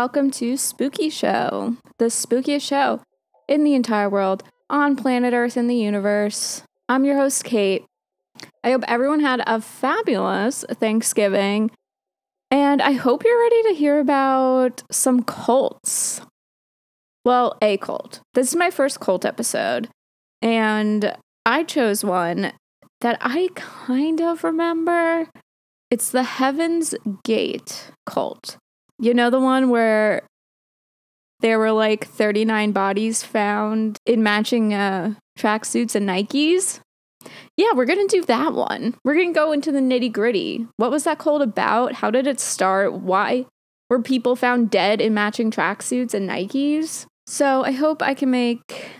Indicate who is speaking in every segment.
Speaker 1: welcome to Spooky Show, the spookiest show in the entire world, on planet Earth in the universe. I'm your host, Kait. I hope everyone had a fabulous Thanksgiving, and I hope you're ready to hear about some cults. Well, a cult. This is my first cult episode, and I chose one that I kind of remember. It's the Heaven's Gate cult. You know, the one where there were like 39 bodies found in matching uh, tracksuits and Nikes? Yeah, we're going to do that one. We're going to go into the nitty gritty. What was that cult about? How did it start? Why were people found dead in matching tracksuits and Nikes? So I hope I can make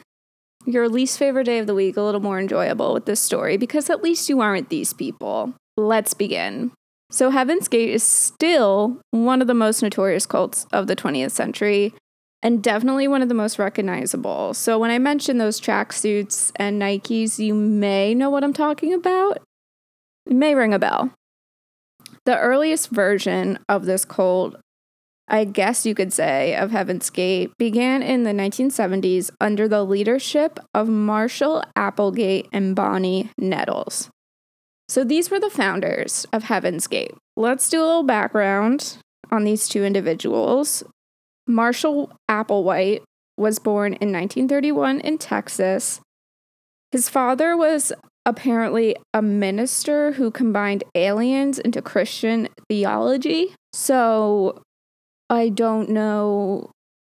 Speaker 1: your least favorite day of the week a little more enjoyable with this story because at least you aren't these people. Let's begin. So, Heaven's Gate is still one of the most notorious cults of the 20th century and definitely one of the most recognizable. So, when I mention those tracksuits and Nikes, you may know what I'm talking about. It may ring a bell. The earliest version of this cult I guess you could say, of Heaven's Gate began in the 1970s under the leadership of Marshall Applewhite and Bonnie Nettles. So these were the founders of Heaven's Gate. Let's do a little background on these two individuals. Marshall Applewhite was born in 1931 in Texas. His father was apparently a minister who combined aliens into Christian theology. So I don't know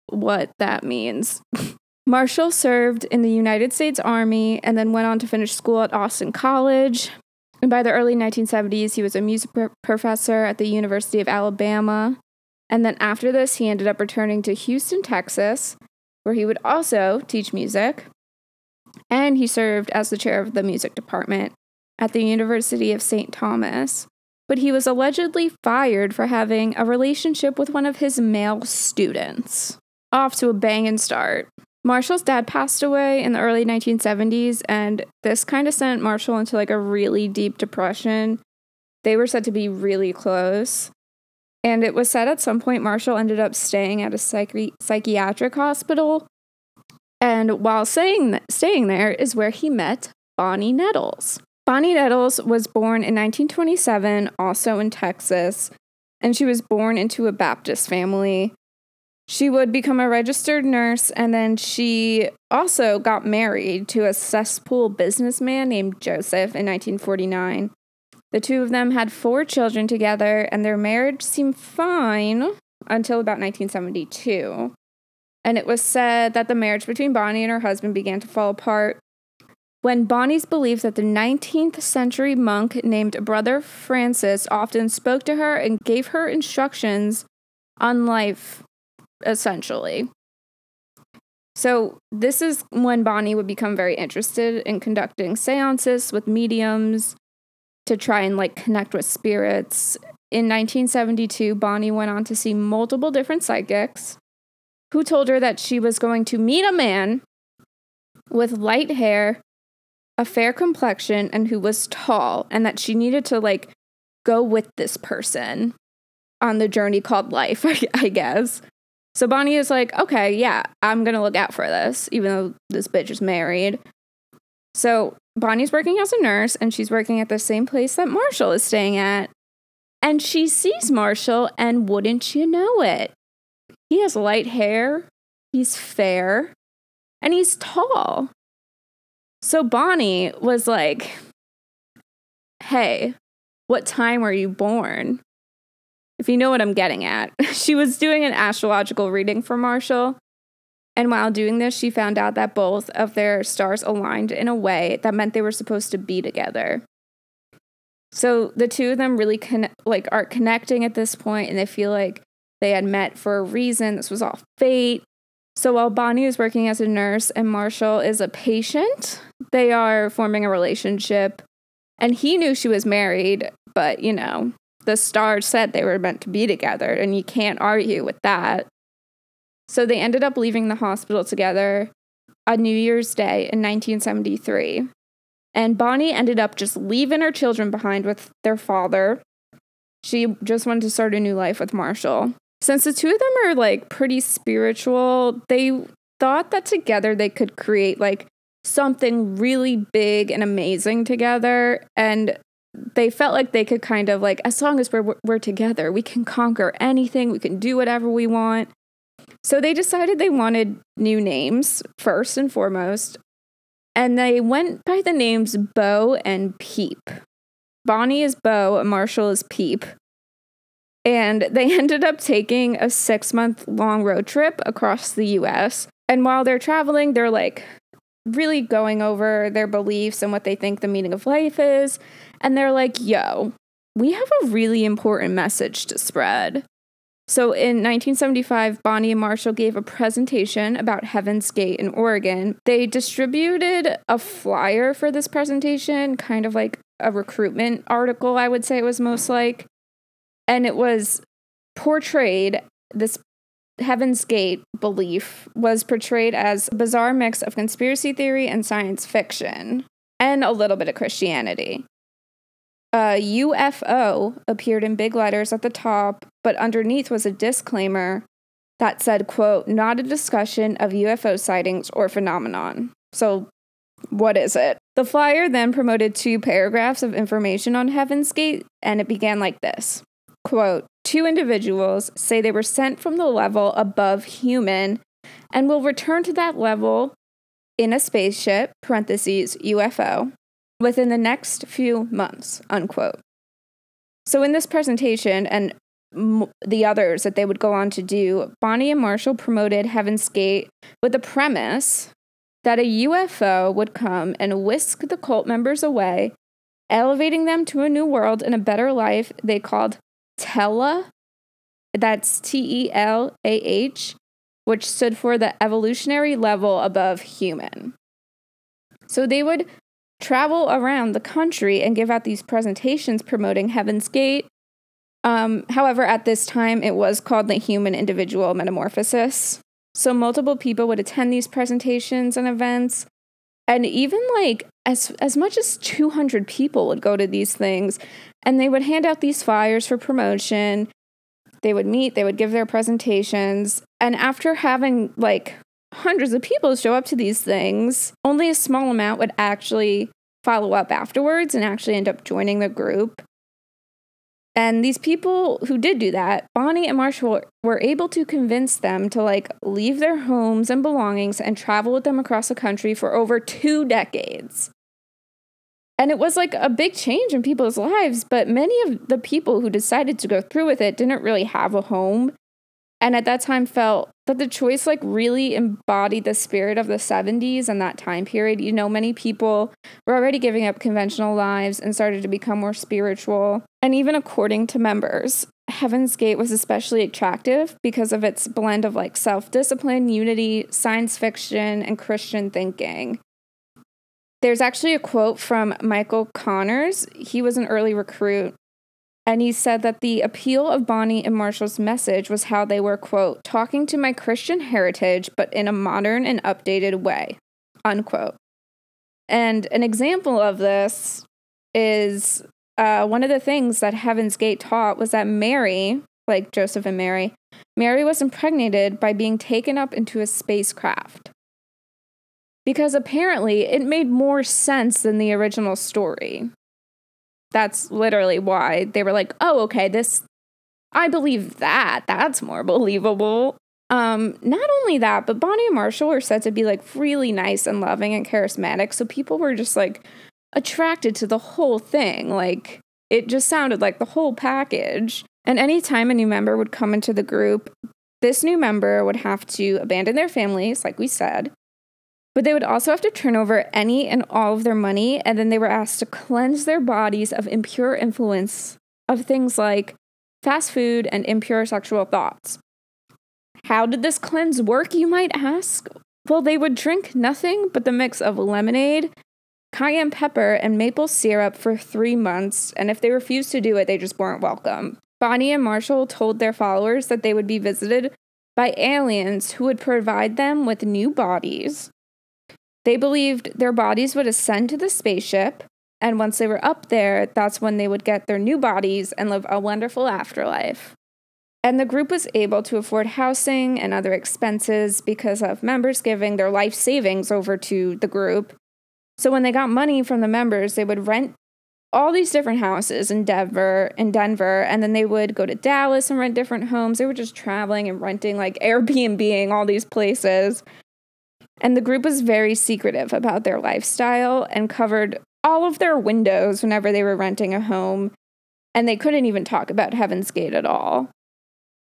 Speaker 1: what that means. Marshall served in the United States Army and then went on to finish school at Austin College. And by the early 1970s, he was a music professor at the University of Alabama. And then after this, he ended up returning to Houston, Texas, where he would also teach music. And he served as the chair of the music department at the University of St. Thomas but he was allegedly fired for having a relationship with one of his male students. Off to a banging start. Marshall's dad passed away in the early 1970s, and this kind of sent Marshall into like a really deep depression. They were said to be really close. And it was said at some point Marshall ended up staying at a psychi- psychiatric hospital. And while staying, th- staying there is where he met Bonnie Nettles. Bonnie Nettles was born in 1927, also in Texas, and she was born into a Baptist family. She would become a registered nurse, and then she also got married to a cesspool businessman named Joseph in 1949. The two of them had four children together, and their marriage seemed fine until about 1972. And it was said that the marriage between Bonnie and her husband began to fall apart when Bonnie's believed that the 19th century monk named Brother Francis often spoke to her and gave her instructions on life, essentially. So, this is when Bonnie would become very interested in conducting seances with mediums to try and like connect with spirits. In 1972, Bonnie went on to see multiple different psychics who told her that she was going to meet a man with light hair a fair complexion and who was tall and that she needed to like go with this person on the journey called life, I, guess. So Bonnie is like, okay, yeah, I'm gonna look out for this, even though this bitch is married. So Bonnie's working as a nurse and she's working at the same place that Marshall is staying at. And she sees Marshall, and wouldn't you know it? He has light hair, he's fair, and he's tall. So Bonnie was like, Hey, what time were you born? If you know what I'm getting at. She was doing an astrological reading for Marshall. And while doing this, she found out that both of their stars aligned in a way that meant they were supposed to be together. So the two of them really con- like are connecting at this point and they feel like they had met for a reason. This was all fate. So while Bonnie is working as a nurse and Marshall is a patient, they are forming a relationship. And he knew she was married, but you know, the stars said they were meant to be together, and you can't argue with that. So they ended up leaving the hospital together on New Year's Day in 1973. And Bonnie ended up just leaving her children behind with their father She just wanted to start a new life with Marshall. Since the two of them are like pretty spiritual, they thought that together they could create like something really big and amazing together. And they felt like they could kind of like, as long as we're, we're together, we can conquer anything, we can do whatever we want. So they decided they wanted new names first and foremost. And they went by the names Bo and Peep. Bonnie is Bo, Marshall is Peep. And they ended up taking a six month long road trip across the US. And while they're traveling, they're like really going over their beliefs and what they think the meaning of life is. And they're like, yo, we have a really important message to spread. So in 1975, Bonnie and Marshall gave a presentation about Heaven's Gate in Oregon. They distributed a flyer for this presentation, kind of like a recruitment article, I would say it was most like. And it was portrayed, this Heaven's Gate belief was portrayed as a bizarre mix of conspiracy theory and science fiction, and a little bit of Christianity. A UFO appeared in big letters at the top, but underneath was a disclaimer that said, quote, not a discussion of UFO sightings or phenomenon. So, what is it? The flyer then promoted two paragraphs of information on Heaven's Gate, and it began like this quote, two individuals say they were sent from the level above human and will return to that level in a spaceship, parentheses, UFO, within the next few months, unquote. So, in this presentation and m- the others that they would go on to do, Bonnie and Marshall promoted Heaven's Gate with the premise that a UFO would come and whisk the cult members away, elevating them to a new world and a better life they called Telah. That's T E L A H, which stood for the evolutionary level above human. So they would travel around the country and give out these presentations promoting Heaven's Gate. Um, however, at this time, it was called the Human Individual Metamorphosis. So multiple people would attend these presentations and events. And even like as as much as 200 people would go to these things and they would hand out these flyers for promotion. They would meet, they would give their presentations, and after having like hundreds of people show up to these things, only a small amount would actually follow up afterwards and actually end up joining the group. And these people who did do that, Bonnie and Marshall were able to convince them to like leave their homes and belongings and travel with them across the country for over two decades. And it was like a big change in people's lives, but many of the people who decided to go through with it didn't really have a home and at that time felt that the choice like really embodied the spirit of the 70s and that time period. You know many people were already giving up conventional lives and started to become more spiritual. And even according to members heaven's gate was especially attractive because of its blend of like self-discipline unity science fiction and christian thinking. There's actually a quote from michael connors. He was an early recruit and he said that the appeal of Bonnie and Marshall's message was how they were, quote, talking to my Christian heritage, but in a modern and updated way, unquote. And an example of this is uh, one of the things that Heaven's Gate taught was that Mary, like Joseph and Mary, Mary was impregnated by being taken up into a spacecraft. Because apparently it made more sense than the original story that's literally why they were like, oh, okay, this, I believe that. That's more believable. Um, not only that, but Bonnie and Marshall are said to be like really nice and loving and charismatic. So people were just like attracted to the whole thing. Like it just sounded like the whole package. And anytime a new member would come into the group, this new member would have to abandon their families, like we said, but they would also have to turn over any and all of their money, and then they were asked to cleanse their bodies of impure influence of things like fast food and impure sexual thoughts. How did this cleanse work, you might ask? Well, they would drink nothing but the mix of lemonade, cayenne pepper, and maple syrup for three months, and if they refused to do it, they just weren't welcome. Bonnie and Marshall told their followers that they would be visited by aliens who would provide them with new bodies they believed their bodies would ascend to the spaceship And once they were up there, that's when they would get their new bodies and live a wonderful afterlife. And the group was able to afford housing and other expenses because of members giving their life savings over to the group. So when they got money from the members, they would rent all these different houses in Denver in Denver and then they would go to Dallas and rent different homes. They were just traveling and renting like Airbnbing all these places. And the group was very secretive about their lifestyle and covered all of their windows whenever they were renting a home. And they couldn't even talk about Heaven's Gate at all.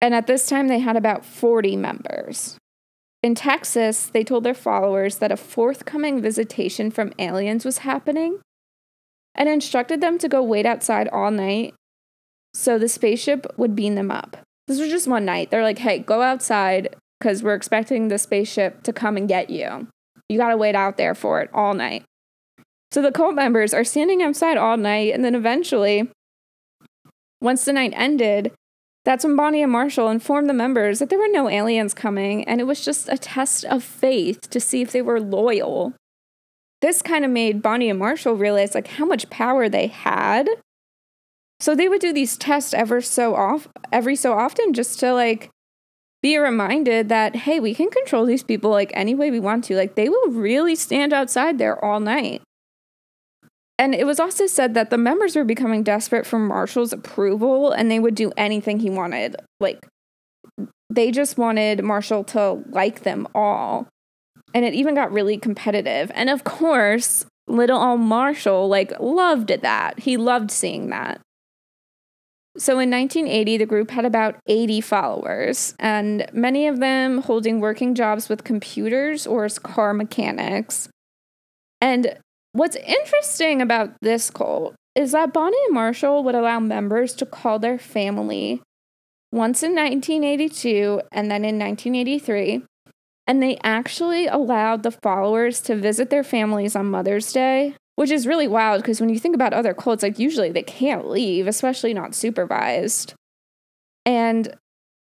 Speaker 1: And at this time, they had about 40 members. In Texas, they told their followers that a forthcoming visitation from aliens was happening and instructed them to go wait outside all night so the spaceship would beam them up. This was just one night. They're like, hey, go outside because we're expecting the spaceship to come and get you. You got to wait out there for it all night. So the cult members are standing outside all night, and then eventually, once the night ended, that's when Bonnie and Marshall informed the members that there were no aliens coming and it was just a test of faith to see if they were loyal. This kind of made Bonnie and Marshall realize like how much power they had. So they would do these tests ever so off every so often just to like be reminded that hey, we can control these people like any way we want to. Like they will really stand outside there all night. And it was also said that the members were becoming desperate for Marshall's approval and they would do anything he wanted. Like, they just wanted Marshall to like them all. And it even got really competitive. And of course, little old Marshall, like, loved that. He loved seeing that. So in 1980, the group had about 80 followers, and many of them holding working jobs with computers or as car mechanics. And What's interesting about this cult is that Bonnie and Marshall would allow members to call their family once in 1982 and then in 1983. And they actually allowed the followers to visit their families on Mother's Day, which is really wild because when you think about other cults, like usually they can't leave, especially not supervised. And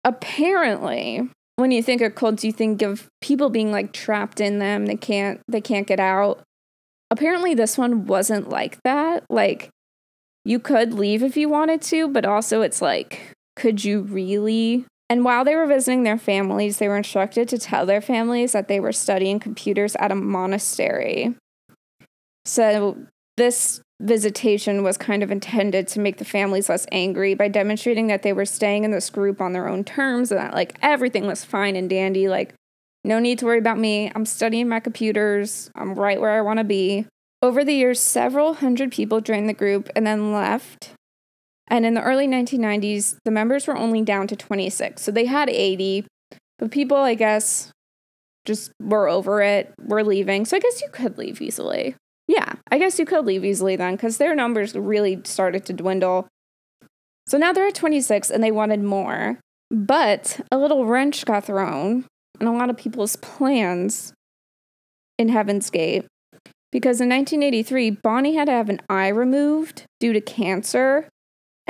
Speaker 1: apparently, when you think of cults, you think of people being like trapped in them. They can't they can't get out. Apparently, this one wasn't like that. Like, you could leave if you wanted to, but also it's like, could you really? And while they were visiting their families, they were instructed to tell their families that they were studying computers at a monastery. So, this visitation was kind of intended to make the families less angry by demonstrating that they were staying in this group on their own terms and that, like, everything was fine and dandy. Like, no need to worry about me. I'm studying my computers. I'm right where I want to be. Over the years, several hundred people joined the group and then left. And in the early 1990s, the members were only down to 26. So they had 80, but people, I guess, just were over it, were leaving. So I guess you could leave easily. Yeah, I guess you could leave easily then because their numbers really started to dwindle. So now they're at 26 and they wanted more. But a little wrench got thrown and a lot of people's plans in Heaven's Gate. Because in 1983, Bonnie had to have an eye removed due to cancer,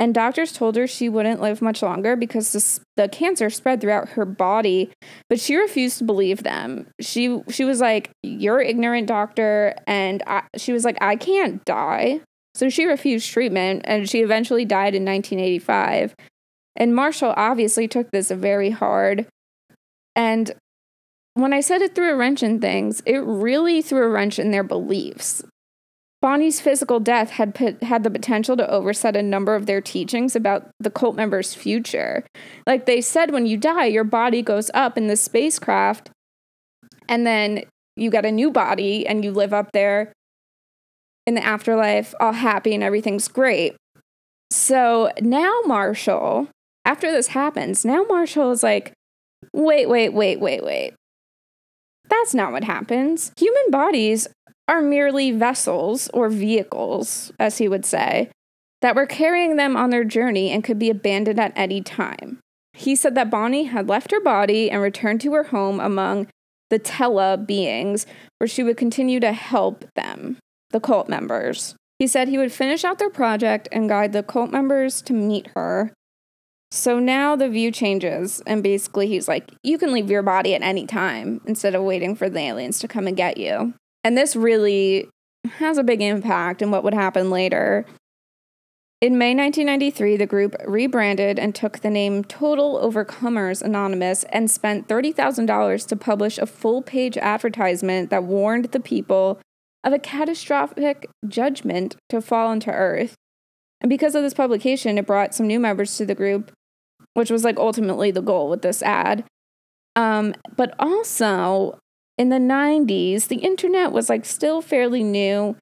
Speaker 1: and doctors told her she wouldn't live much longer because the, the cancer spread throughout her body. But she refused to believe them. She she was like, "You're ignorant, doctor," and I, she was like, "I can't die." So she refused treatment, and she eventually died in 1985. And Marshall obviously took this very hard. And when I said it threw a wrench in things, it really threw a wrench in their beliefs. Bonnie's physical death had put, had the potential to overset a number of their teachings about the cult members' future. Like they said, when you die, your body goes up in the spacecraft, and then you get a new body and you live up there in the afterlife, all happy and everything's great. So now Marshall, after this happens, now Marshall is like, wait, wait, wait, wait, wait. That's not what happens. Human bodies are merely vessels or vehicles, as he would say, that were carrying them on their journey and could be abandoned at any time. He said that Bonnie had left her body and returned to her home among the Telah beings, where she would continue to help them, the cult members. He said he would finish out their project and guide the cult members to meet her so now the view changes, and basically he's like, you can leave your body at any time instead of waiting for the aliens to come and get you. And this really has a big impact in what would happen later. In May 1993, the group rebranded and took the name Total Overcomers Anonymous and spent $30,000 to publish a full page advertisement that warned the people of a catastrophic judgment to fall into Earth. And because of this publication, it brought some new members to the group, which was like ultimately the goal with this ad. Um, but also in the 90s, the internet was like still fairly new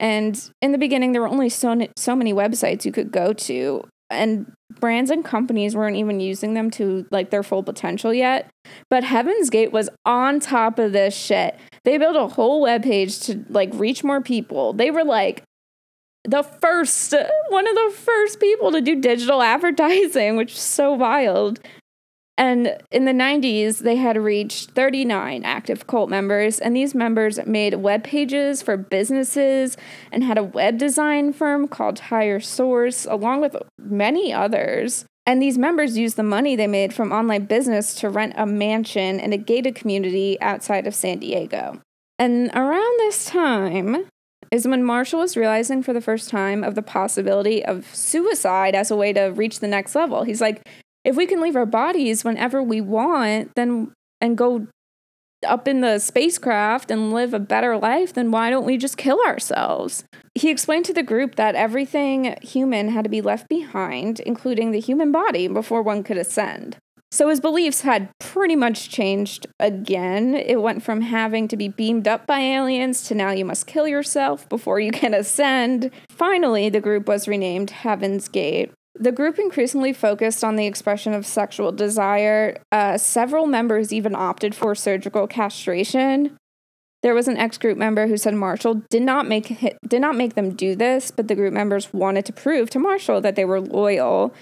Speaker 1: and in the beginning, there were only so, so many websites you could go to, and brands and companies weren't even using them to like their full potential yet. But Heaven's Gate was on top of this shit. They built a whole web page to like reach more people. They were like the first, one of the first people to do digital advertising, which is so wild. And in the 90s, they had reached 39 active cult members, and these members made web pages for businesses and had a web design firm called Higher Source, along with many others. And these members used the money they made from online business to rent a mansion in a gated community outside of San Diego. And around this time is when Marshall was realizing for the first time of the possibility of suicide as a way to reach the next level. He's like, if we can leave our bodies whenever we want, then and go up in the spacecraft and live a better life, then why don't we just kill ourselves? He explained to the group that everything human had to be left behind, including the human body, before one could ascend. So his beliefs had pretty much changed again. It went from having to be beamed up by aliens to now you must kill yourself before you can ascend. Finally, the group was renamed Heaven's Gate, the group increasingly focused on the expression of sexual desire. Uh, several members even opted for surgical castration. There was an ex-group member who said Marshall did not make did not make them do this, but the group members wanted to prove to Marshall that they were loyal.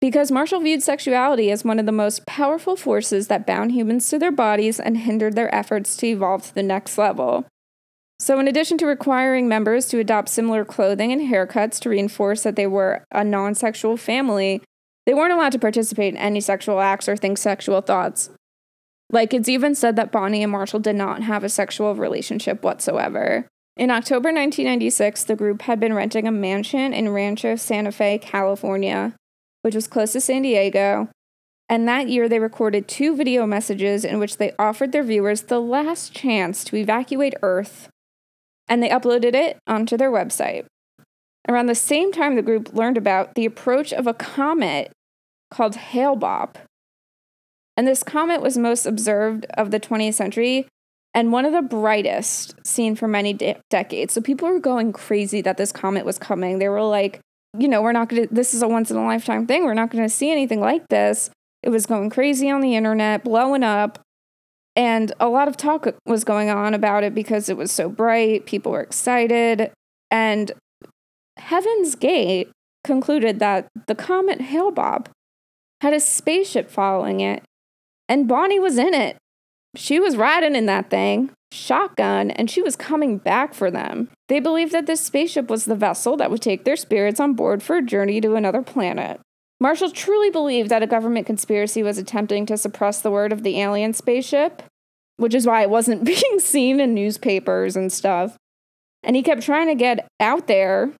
Speaker 1: Because Marshall viewed sexuality as one of the most powerful forces that bound humans to their bodies and hindered their efforts to evolve to the next level. So, in addition to requiring members to adopt similar clothing and haircuts to reinforce that they were a non sexual family, they weren't allowed to participate in any sexual acts or think sexual thoughts. Like, it's even said that Bonnie and Marshall did not have a sexual relationship whatsoever. In October 1996, the group had been renting a mansion in Rancho Santa Fe, California, which was close to San Diego. And that year, they recorded two video messages in which they offered their viewers the last chance to evacuate Earth and they uploaded it onto their website. Around the same time, the group learned about the approach of a comet called Hale-Bopp. And this comet was most observed of the 20th century and one of the brightest seen for many de- decades. So people were going crazy that this comet was coming. They were like, you know, we're not going to, this is a once in a lifetime thing. We're not going to see anything like this. It was going crazy on the internet, blowing up. And a lot of talk was going on about it because it was so bright. People were excited. And Heaven's Gate concluded that the comet Hale-Bopp had a spaceship following it, and Bonnie was in it. She was riding in that thing, shotgun, and she was coming back for them. They believed that this spaceship was the vessel that would take their spirits on board for a journey to another planet. Marshall truly believed that a government conspiracy was attempting to suppress the word of the alien spaceship, which is why it wasn't being seen in newspapers and stuff. And he kept trying to get out there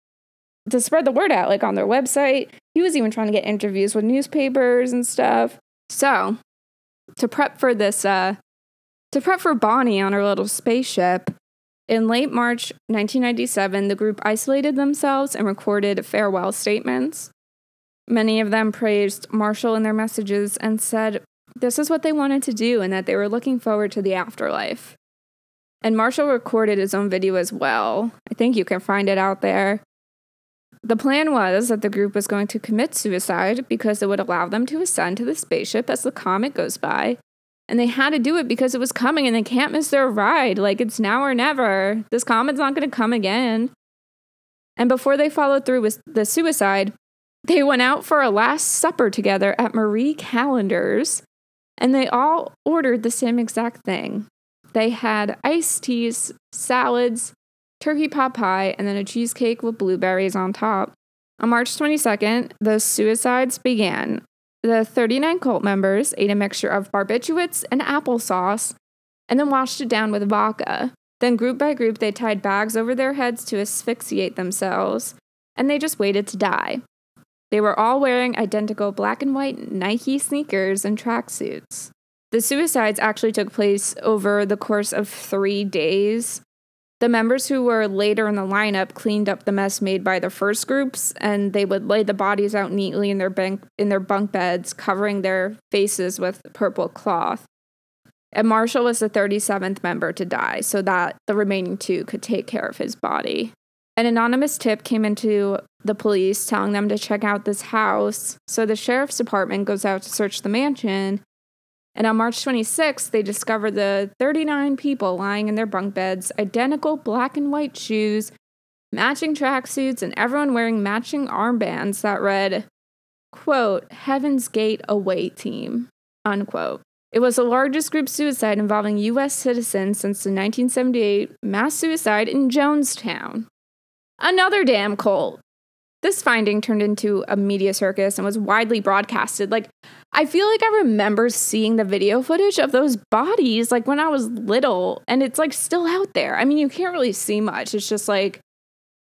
Speaker 1: to spread the word out, like on their website. He was even trying to get interviews with newspapers and stuff. So, to prep for this, uh, to prep for Bonnie on her little spaceship, in late March 1997, the group isolated themselves and recorded farewell statements. Many of them praised Marshall in their messages and said this is what they wanted to do and that they were looking forward to the afterlife. And Marshall recorded his own video as well. I think you can find it out there. The plan was that the group was going to commit suicide because it would allow them to ascend to the spaceship as the comet goes by. And they had to do it because it was coming and they can't miss their ride. Like it's now or never. This comet's not going to come again. And before they followed through with the suicide, they went out for a last supper together at Marie Callender's, and they all ordered the same exact thing. They had iced teas, salads, turkey pot pie, and then a cheesecake with blueberries on top. On March 22nd, the suicides began. The 39 cult members ate a mixture of barbiturates and applesauce and then washed it down with vodka. Then, group by group, they tied bags over their heads to asphyxiate themselves, and they just waited to die. They were all wearing identical black and white Nike sneakers and tracksuits. The suicides actually took place over the course of three days. The members who were later in the lineup cleaned up the mess made by the first groups, and they would lay the bodies out neatly in their bunk, in their bunk beds, covering their faces with purple cloth. And Marshall was the 37th member to die, so that the remaining two could take care of his body. An anonymous tip came into the police telling them to check out this house, so the sheriff's department goes out to search the mansion. And on March 26th, they discover the 39 people lying in their bunk beds, identical black and white shoes, matching tracksuits, and everyone wearing matching armbands that read, quote, Heaven's Gate Away Team, unquote. It was the largest group suicide involving U.S. citizens since the 1978 mass suicide in Jonestown. Another damn cult. This finding turned into a media circus and was widely broadcasted. Like, I feel like I remember seeing the video footage of those bodies like when I was little, and it's like still out there. I mean, you can't really see much. It's just like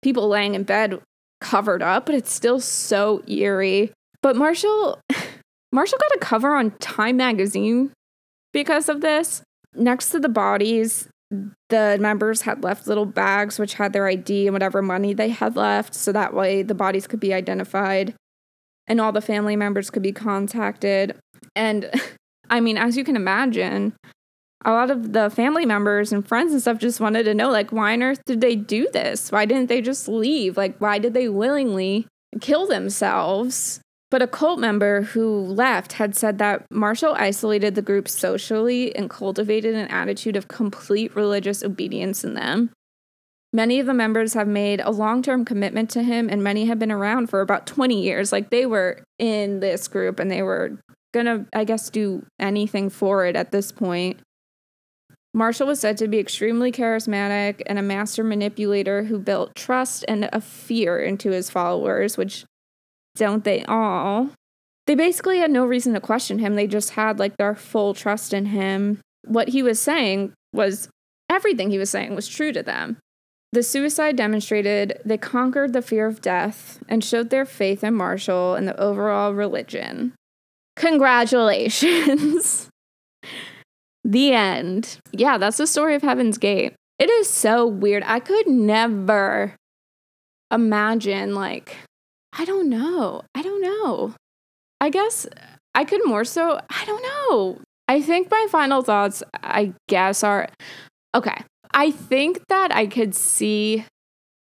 Speaker 1: people laying in bed covered up, but it's still so eerie. But Marshall Marshall got a cover on Time magazine because of this. Next to the bodies, the members had left little bags which had their ID and whatever money they had left, so that way the bodies could be identified and all the family members could be contacted. And I mean, as you can imagine, a lot of the family members and friends and stuff just wanted to know like why on earth did they do this? Why didn't they just leave? Like why did they willingly kill themselves? But a cult member who left had said that Marshall isolated the group socially and cultivated an attitude of complete religious obedience in them. Many of the members have made a long term commitment to him, and many have been around for about 20 years. Like they were in this group and they were gonna, I guess, do anything for it at this point. Marshall was said to be extremely charismatic and a master manipulator who built trust and a fear into his followers, which don't they all? They basically had no reason to question him. They just had like their full trust in him. What he was saying was everything he was saying was true to them. The suicide demonstrated they conquered the fear of death and showed their faith in Marshall and the overall religion. Congratulations. the end. Yeah, that's the story of Heaven's Gate. It is so weird. I could never imagine like I don't know. I don't know. I guess I could more so. I don't know. I think my final thoughts, I guess, are okay. I think that I could see,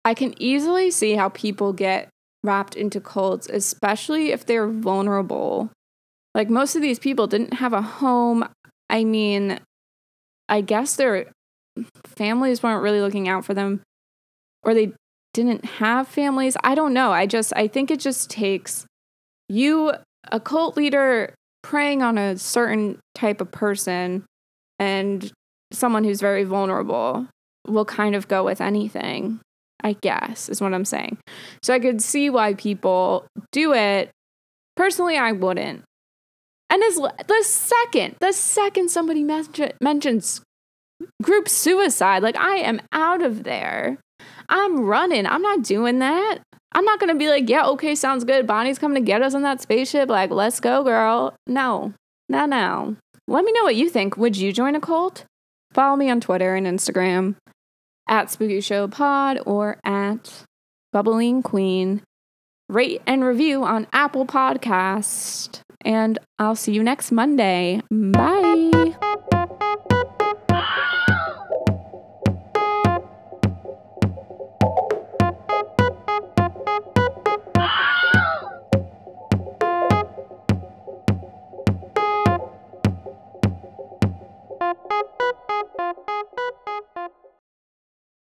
Speaker 1: I can easily see how people get wrapped into cults, especially if they're vulnerable. Like most of these people didn't have a home. I mean, I guess their families weren't really looking out for them, or they didn't have families. I don't know. I just, I think it just takes you, a cult leader, preying on a certain type of person and someone who's very vulnerable will kind of go with anything, I guess, is what I'm saying. So I could see why people do it. Personally, I wouldn't. And as the second, the second somebody mentions group suicide, like I am out of there. I'm running. I'm not doing that. I'm not going to be like, yeah, okay, sounds good. Bonnie's coming to get us on that spaceship. Like, let's go, girl. No, no, no. Let me know what you think. Would you join a cult? Follow me on Twitter and Instagram at Spooky Show Pod or at Bubbline Queen. Rate and review on Apple Podcast. And I'll see you next Monday. Bye.